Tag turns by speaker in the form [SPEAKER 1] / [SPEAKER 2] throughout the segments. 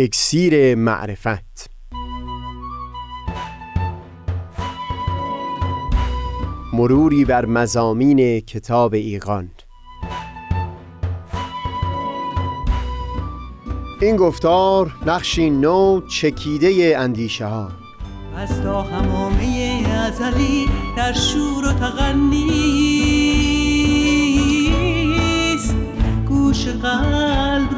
[SPEAKER 1] اکسیر معرفت. مروری بر مزامین کتاب ایقان این گفتار نقشی نو چکیده اندیشه ها
[SPEAKER 2] از تا همامه ازلی در شور و تغنیست گوش قلب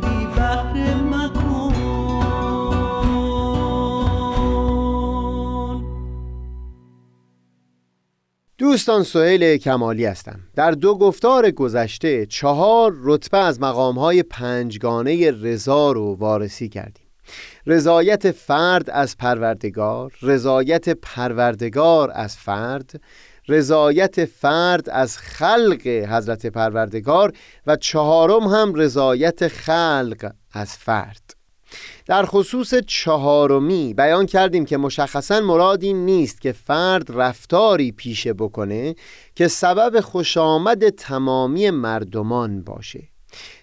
[SPEAKER 1] دوستان سهیل کمالی هستم. در دو گفتار گذشته چهار رتبه از مقامهای پنجگانه رضا رو وارسی کردیم. رضایت فرد از پروردگار رضایت پروردگار از فرد رضایت فرد از خلق حضرت پروردگار و چهارم هم رضایت خلق از فرد. در خصوص چهارمی بیان کردیم که مشخصا مراد این نیست که فرد رفتاری پیشه بکنه که سبب خوشامد تمامی مردمان باشه.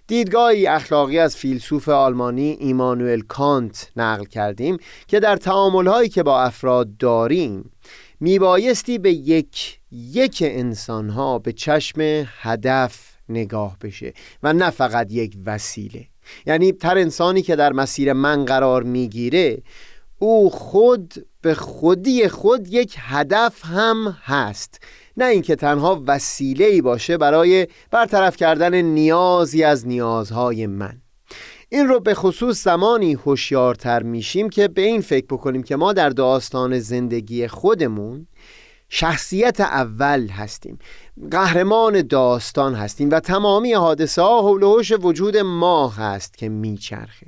[SPEAKER 1] دیدگاهی اخلاقی از فیلسوف آلمانی ایمانوئل کانت نقل کردیم که در تعاملهایی که با افراد داریم میبایستی به یک یک انسانها به چشم هدف نگاه بشه و نه فقط یک وسیله. یعنی هر انسانی که در مسیر من قرار می‌گیره او خود به خودی خود یک هدف هم هست. نه اینکه تنها وسیله ای باشه برای برطرف کردن نیازی از نیازهای من. این رو به خصوص زمانی هوشیارتر میشیم که به این فکر بکنیم که ما در داستان زندگی خودمون شخصیت اول هستیم. قهرمان داستان هستیم و تمامی حادثه ها حول وجود ما هست که میچرخه.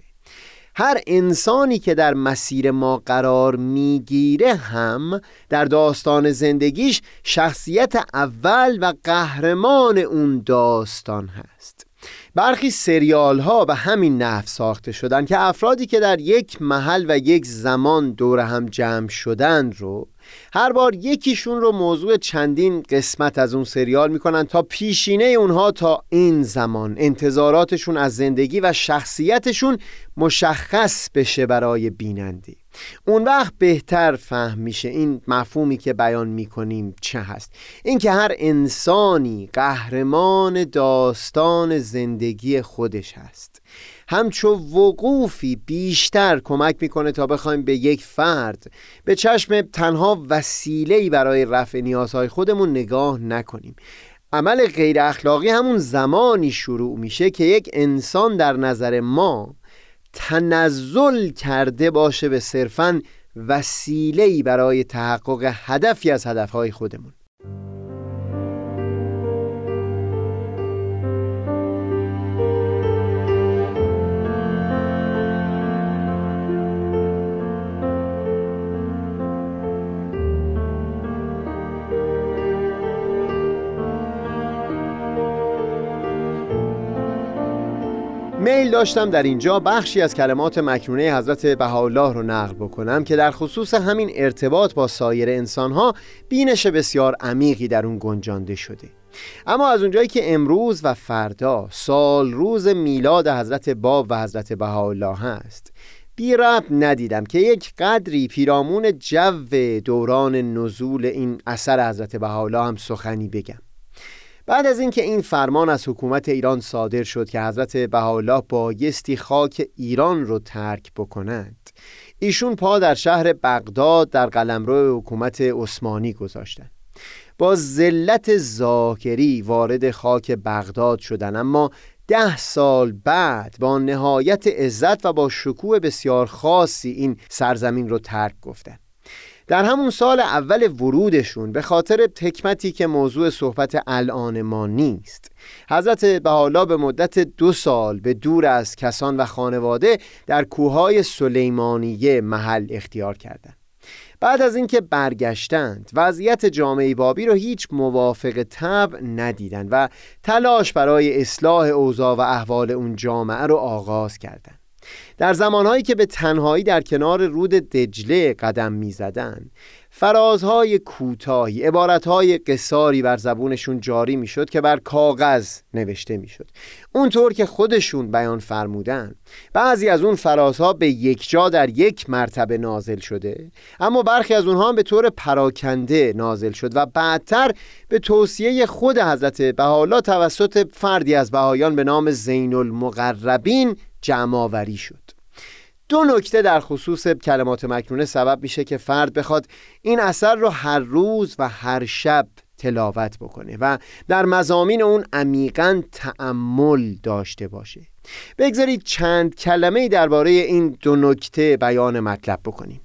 [SPEAKER 1] هر انسانی که در مسیر ما قرار می‌گیره هم در داستان زندگیش شخصیت اول و قهرمان اون داستان هست. برخی سریال ها به همین نحو ساخته شدن که افرادی که در یک محل و یک زمان دور هم جمع شدن رو هر بار یکیشون رو موضوع چندین قسمت از اون سریال می‌کنن تا پیشینه اونها تا این زمان. انتظاراتشون از زندگی و شخصیتشون مشخص بشه برای بیننده. اون وقت بهتر فهم میشه این مفهومی که بیان می‌کنیم چه هست. اینکه هر انسانی قهرمان داستان زندگی خودش هست. همچو وقوفی بیشتر کمک می‌کنه تا بخوایم به یک فرد به چشم تنها وسیله‌ای برای رفع نیازهای خودمون نگاه نکنیم. عمل غیر اخلاقی همون زمانی شروع میشه که یک انسان در نظر ما تنزل کرده باشه به صرفا وسیله‌ای برای تحقق هدفی از هدفهای خودمون. میل داشتم در اینجا بخشی از کلمات مکنونه حضرت بهاءالله رو نقل بکنم که در خصوص همین ارتباط با سایر انسانها بینش بسیار عمیقی در اون گنجانده شده. اما از اونجایی که امروز و فردا سال روز میلاد حضرت باب و حضرت بهاءالله هست بی رب ندیدم که یک قدری پیرامون جو دوران نزول این اثر حضرت بهاءالله هم سخنی بگم. بعد از اینکه این فرمان از حکومت ایران صادر شد که حضرت بهاءالله بایستی خاک ایران رو ترک بکنند ایشون پا در شهر بغداد در قلمرو حکومت عثمانی گذاشتند با ذلت ذاکری وارد خاک بغداد شدن اما ده سال بعد با نهایت عزت و با شکوه بسیار خاصی این سرزمین رو ترک گفتند در همون سال اول ورودشون به خاطر حکمتی که موضوع صحبت الان ما نیست. حضرت بحالا به مدت دو سال به دور از کسان و خانواده در کوههای سلیمانیه محل اختیار کردند. بعد از اینکه برگشتند وضعیت جامعه بابی رو هیچ موافق طبع ندیدند و تلاش برای اصلاح اوضاع و احوال اون جامعه رو آغاز کردند. در زمانهایی که به تنهایی در کنار رود دجله قدم می زدن فرازهای کوتاهی عبارتهای قصاری بر زبونشون جاری می‌شد که بر کاغذ نوشته می‌شد. اونطور که خودشون بیان فرمودن بعضی از اون فرازها به یک جا در یک مرتبه نازل شده اما برخی از اونها به طور پراکنده نازل شد و بعدتر به توصیه خود حضرت بهاءالله توسط فردی از بهایان به نام زین المقربین جمعآوری شد. دو نکته در خصوص کلمات مکنونه سبب میشه که فرد بخواد این اثر رو هر روز و هر شب تلاوت بکنه و در مزامین اون عمیقا تعمل داشته باشه. بگذارید چند کلمه درباره این دو نکته بیان مطلب بکنیم.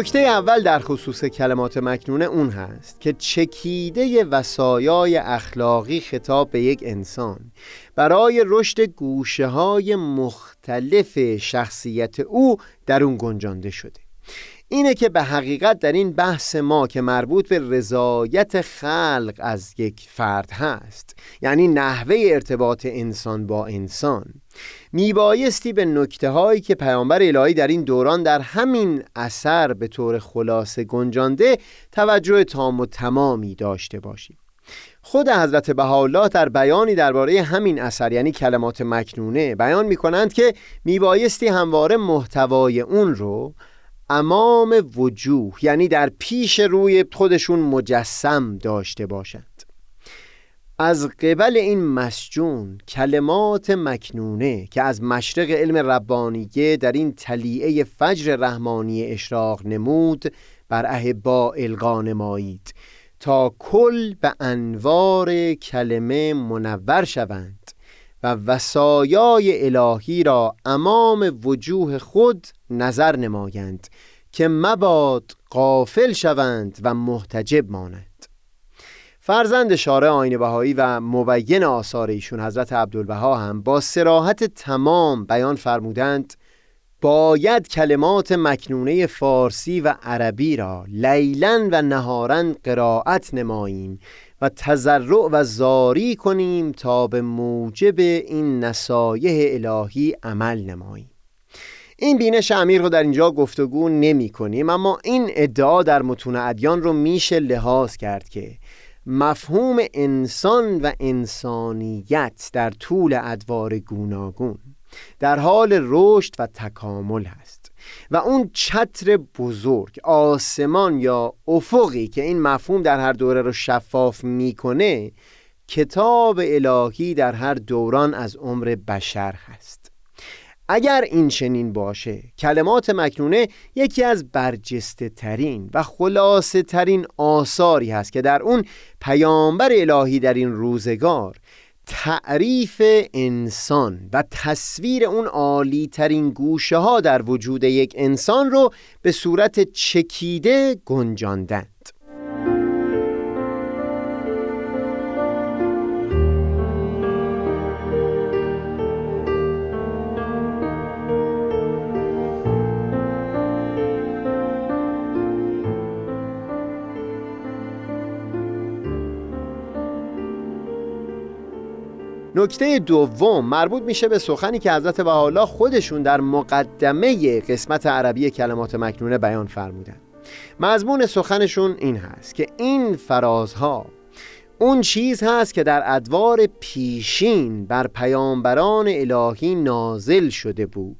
[SPEAKER 1] نکته اول در خصوص کلمات مکنونه اون هست که چکیده وسایای اخلاقی خطاب به یک انسان. برای رشد گوشه های مختلف شخصیت او در اون گنجانده شده. اینه که به حقیقت در این بحث ما که مربوط به رضایت خلق از یک فرد هست. یعنی نحوه ارتباط انسان با انسان. میبایستی به نکته هایی که پیامبر الهی در این دوران در همین اثر به طور خلاصه گنجانده توجه تام و تمامی داشته باشیم. خود حضرت بهاءالله در بیانی درباره همین اثر یعنی کلمات مکنونه بیان می کنند که میبایستی همواره محتوای اون رو امام وجوه یعنی در پیش روی خودشون مجسم داشته باشند. از قبل این مسجون کلمات مکنونه که از مشرق علم ربانیه در این تلیعه فجر رحمانی اشراق نمود بر اهبا القا نمایید تا کل به انوار کلمه منور شوند و وسایای الهی را امام وجوه خود نظر نمایند که مباد قافل شوند و محتجب مانند فرزند شارع آین بهایی و مبین آثار ایشون حضرت عبدالبها هم با سراحت تمام بیان فرمودند باید کلمات مکنونه فارسی و عربی را لیلا و نهارا قرائت نماییم و تزرع و زاری کنیم تا به موجب این نصایح الهی عمل نماییم. این بینش امیر رو در اینجا گفتگو نمی کنیم اما این ادعا در متون ادیان رو میشه لحاظ کرد که مفهوم انسان و انسانیت در طول ادوار گوناگون در حال رشد و تکامل هست و اون چتر بزرگ آسمان یا افقی که این مفهوم در هر دوره رو شفاف می‌کنه کتاب الهی در هر دوران از عمر بشر هست. اگر این چنین باشه کلمات مکنونه یکی از برجسته ترین و خلاصه ترین آثاری هست که در اون پیامبر الهی در این روزگار تعریف انسان و تصویر اون عالی ترین گوشه ها در وجود یک انسان رو به صورت چکیده گنجاندند نکته دوم مربوط میشه به سخنی که حضرت بهاءالله خودشون در مقدمه قسمت عربی کلمات مکنونه بیان فرمودن مضمون سخنشون این هست که این فرازها اون چیز هست که در ادوار پیشین بر پیامبران الهی نازل شده بود.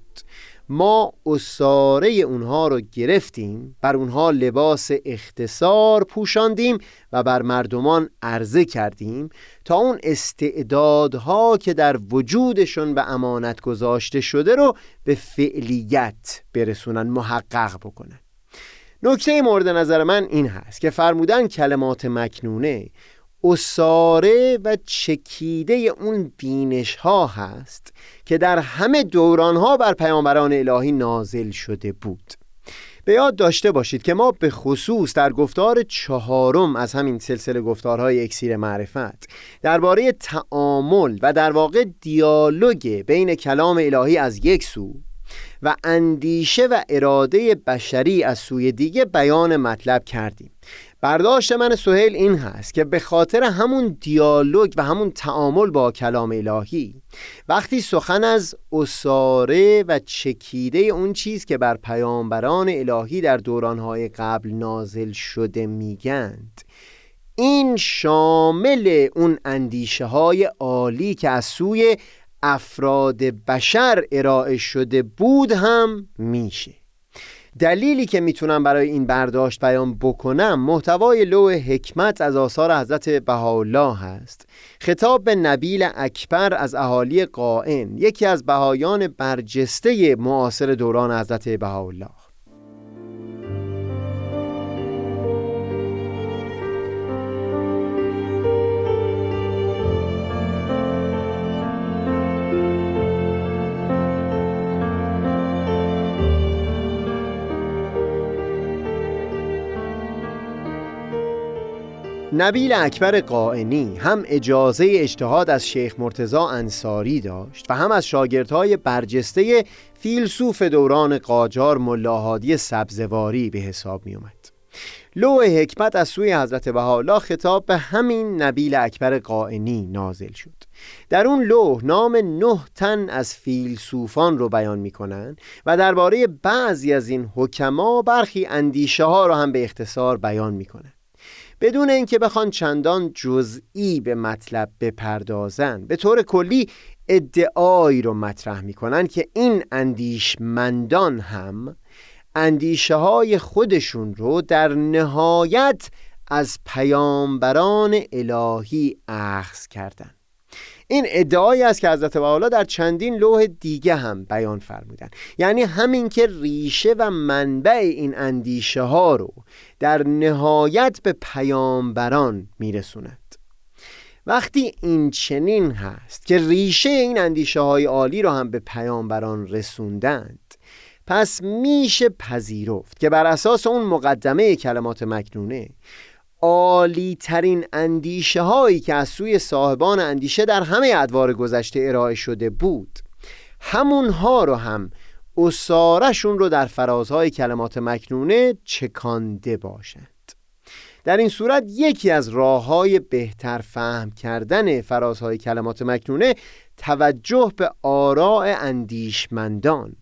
[SPEAKER 1] ما اصاره اونها رو گرفتیم بر اونها لباس اختصار پوشاندیم و بر مردمان عرضه کردیم تا اون استعدادها که در وجودشون به امانت گذاشته شده رو به فعلیت برسونن محقق بکنن. نکته مورد نظر من این هست که فرمودن کلمات مکنونه اساره و چکیده اون بینش ها هست که در همه دوران ها بر پیامبران الهی نازل شده بود. به یاد داشته باشید که ما به خصوص در گفتار چهارم از همین سلسله گفتارهای اکسیر معرفت درباره تعامل و در واقع دیالوگ بین کلام الهی از یک سو و اندیشه و اراده بشری از سوی دیگه بیان مطلب کردیم. برداشت من سهیل این هست که به خاطر همون دیالوگ و همون تعامل با کلام الهی وقتی سخن از اساره و چکیده اون چیز که بر پیامبران الهی در دورانهای قبل نازل شده میگند این شامل اون اندیشه های عالی که از سوی افراد بشر ارائه شده بود هم میشه. دلیلی که می‌تونم برای این برداشت بیان بکنم محتوای لوح حکمت از آثار حضرت بهاءالله هست. خطاب به نبیل اکبر از اهالی قائن یکی از بهایان برجسته معاصر دوران حضرت بهاءالله. نبیل اکبر قائنی هم اجازه اجتهاد از شیخ مرتزا انصاری داشت و هم از شاگردهای برجسته فیلسوف دوران قاجار ملاحادی سبزواری به حساب می اومد لوح حکمت از سوی حضرت بهاءالله خطاب به همین نبیل اکبر قائنی نازل شد. در اون لوح نام نه تن از فیلسوفان رو بیان می‌کنن و درباره بعضی از این حکما برخی اندیشه ها رو هم به اختصار بیان می‌کنن. بدون اینکه بخوان چندان جزئی به مطلب بپردازن به طور کلی ادعایی رو مطرح می‌کنن که این اندیشمندان هم اندیشه های خودشون رو در نهایت از پیامبران الهی اخذ کردند. این ادعایی است که حضرت والا در چندین لوح دیگه هم بیان فرمودن یعنی همین که ریشه و منبع این اندیشه ها رو در نهایت به پیامبران میرسوند. وقتی این چنین هست که ریشه این اندیشه های عالی رو هم به پیامبران رسوندند پس میشه پذیرفت که بر اساس اون مقدمه کلمات مکنونه عالی ترین اندیشه هایی که از سوی صاحبان اندیشه در همه ادوار گذشته ارائه شده بود. همونها رو هم اصارشون رو در فرازهای کلمات مکنونه چکانده باشند. در این صورت یکی از راه های بهتر فهم کردن فرازهای کلمات مکنونه توجه به آراء اندیشمندان.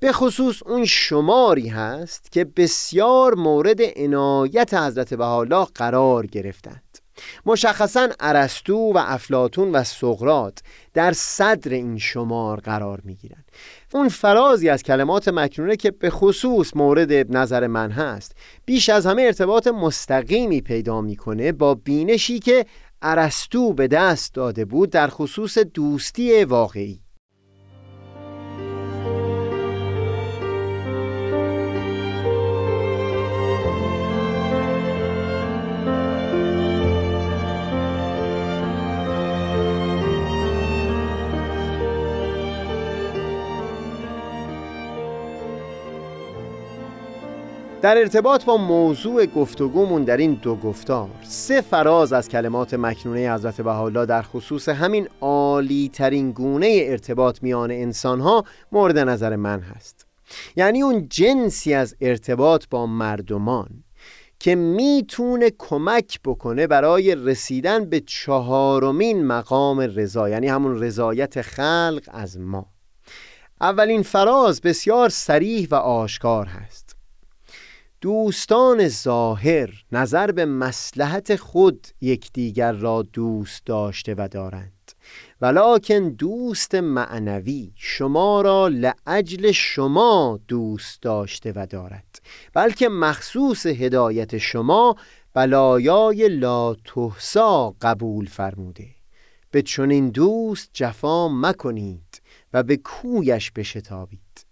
[SPEAKER 1] به خصوص اون شماری هست که بسیار مورد عنایت حضرت بهاءالله قرار گرفتند. مشخصا ارسطو و افلاتون و سقرات در صدر این شمار قرار می گیرند اون فرازی از کلمات مکنونه که به خصوص مورد نظر من هست بیش از همه ارتباط مستقیمی پیدا می‌کنه با بینشی که ارسطو به دست داده بود در خصوص دوستی واقعی. در ارتباط با موضوع گفتگومون در این دو گفتار سه فراز از کلمات مکنونه حضرت بهاءالله در خصوص همین عالی ترین گونه ارتباط میان انسانها مورد نظر من هست. یعنی اون جنسی از ارتباط با مردمان که می‌تونه کمک بکنه برای رسیدن به چهارمین مقام رضا یعنی همون رضایت خلق از ما. اولین فراز بسیار سریح و آشکار هست. دوستان ظاهر نظر به مسلحت خود یکدیگر را دوست داشته و دارند. ولکن دوست معنوی شما را لعجل شما دوست داشته و دارد. بلکه مخصوص هدایت شما بلایای لا تحسا قبول فرموده. به چنین دوست جفا مکنید و به کویش بشتابید.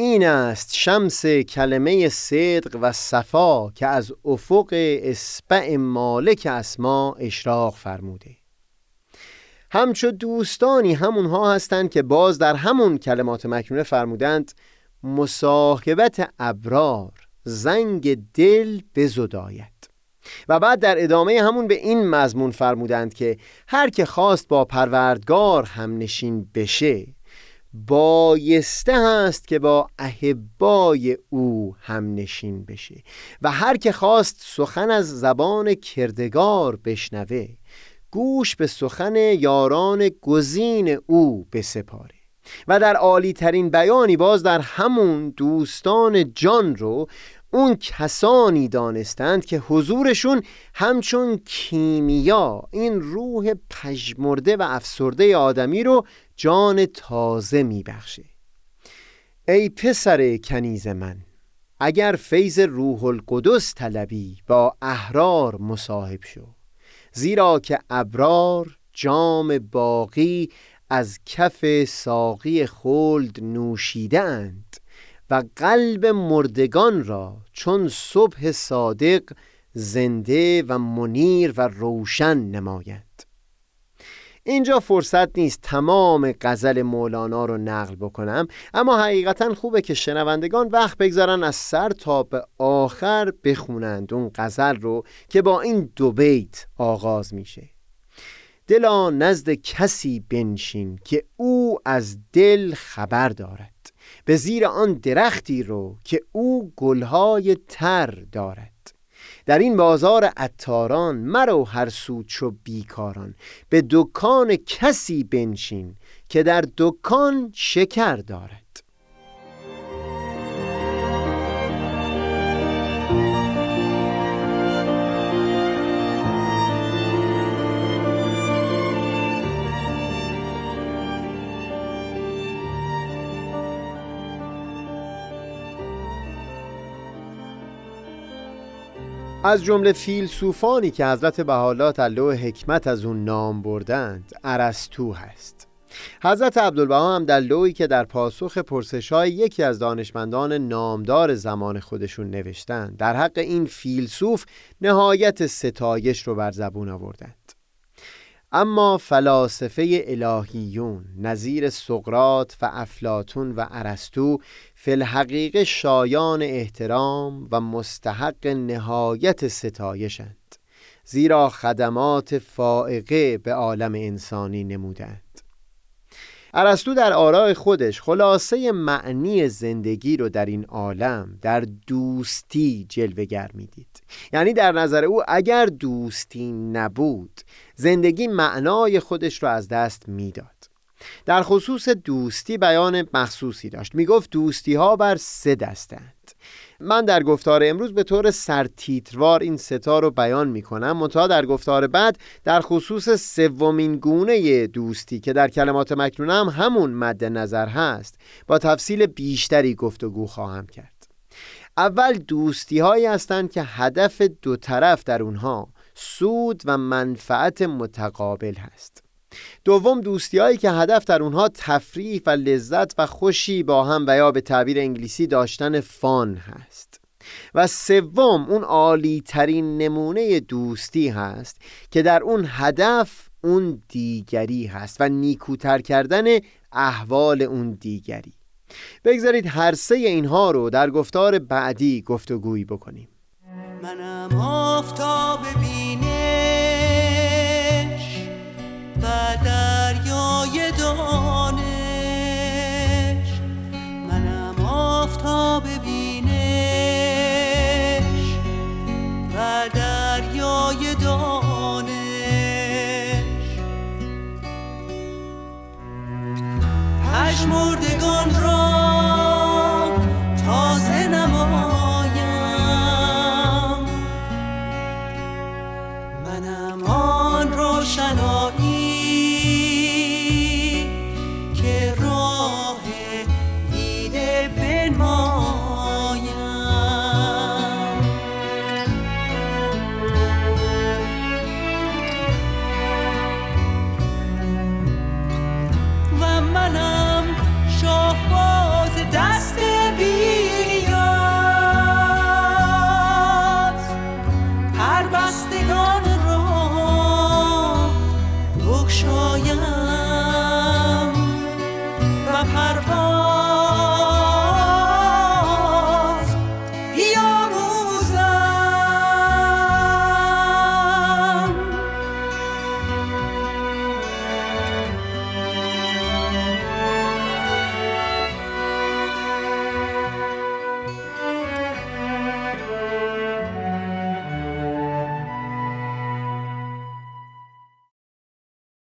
[SPEAKER 1] این است شمس کلمه صدق و صفا که از افق اسپع مالک اسما اشراق فرموده. همچو دوستانی همونها هستند که باز در همون کلمات مکنونه فرمودند مصاحبت ابرار زنگ دل بزداید و بعد در ادامه همون به این مضمون فرمودند که هر که خواست با پروردگار هم نشین بشه بایسته هست که با احبای او هم نشین بشه و هر که خواست سخن از زبان کردگار بشنوه گوش به سخن یاران گزین او بسپاره. و در عالی ترین بیانی باز در همون دوستان جان رو اون کسانی دانستند که حضورشون همچون کیمیا این روح پژمرده و افسرده آدمی رو جان تازه میبخشه. ای پسر کنیز من اگر فیض روح القدس طلبی با احرار مصاحب شو. زیرا که ابرار جام باقی از کف ساقی خلد نوشیدند و قلب مردگان را چون صبح صادق زنده و منیر و روشن نماید. اینجا فرصت نیست تمام غزل مولانا رو نقل بکنم اما حقیقتا خوبه که شنوندگان وقت بگذارن از سر تا به آخر بخونند اون غزل رو که با این دو بیت آغاز میشه. دلا نزد کسی بنشین که او از دل خبر دارد. به زیر آن درختی رو که او گلهای تر دارد. در این بازار عطاران مرو هر سو چو بیکاران. به دکان کسی بنشین که در دکان شکر دارد. از جمله فیلسوفانی که حضرت بحالات در حکمت از اون نام بردند ارسطو هست. حضرت عبدالبها هم در لوحی که در پاسخ پرسش های یکی از دانشمندان نامدار زمان خودشون نوشتند. در حق این فیلسوف نهایت ستایش رو بر زبون آوردند. اما فلاسفه الهیون نظیر سقرات و افلاتون و ارسطو فی الحقیقه شایان احترام و مستحق نهایت ستایشند زیرا خدمات فائقه به عالم انسانی نمودند ارسطو در آراء خودش خلاصه معنی زندگی رو در این عالم در دوستی جلوگر می‌دید. یعنی در نظر او اگر دوستی نبود زندگی معنای خودش رو از دست می‌داد. در خصوص دوستی بیان مخصوصی داشت. می‌گفت دوستی ها بر سه دستند. من در گفتار امروز به طور سرتیتروار این ستا رو بیان می کنم منتها در گفتار بعد در خصوص سومین گونه دوستی که در کلمات مکنونم همون مد نظر هست با تفصیل بیشتری گفتگو خواهم کرد. اول دوستی هایی هستند که هدف دو طرف در اونها سود و منفعت متقابل هست. دوم دوستی که هدف در اونها تفریح و لذت و خوشی با هم و یا به تعبیر انگلیسی داشتن فان هست. و سوم اون عالی ترین نمونه دوستی هست که در اون هدف اون دیگری هست و نیکوتر کردن احوال اون دیگری. بگذارید هر سه اینها رو در گفتار بعدی گفتگویی بکنیم. منم آفتاب دریای دانش منم آفتاب بینش. و دریای دانش. پشمردگان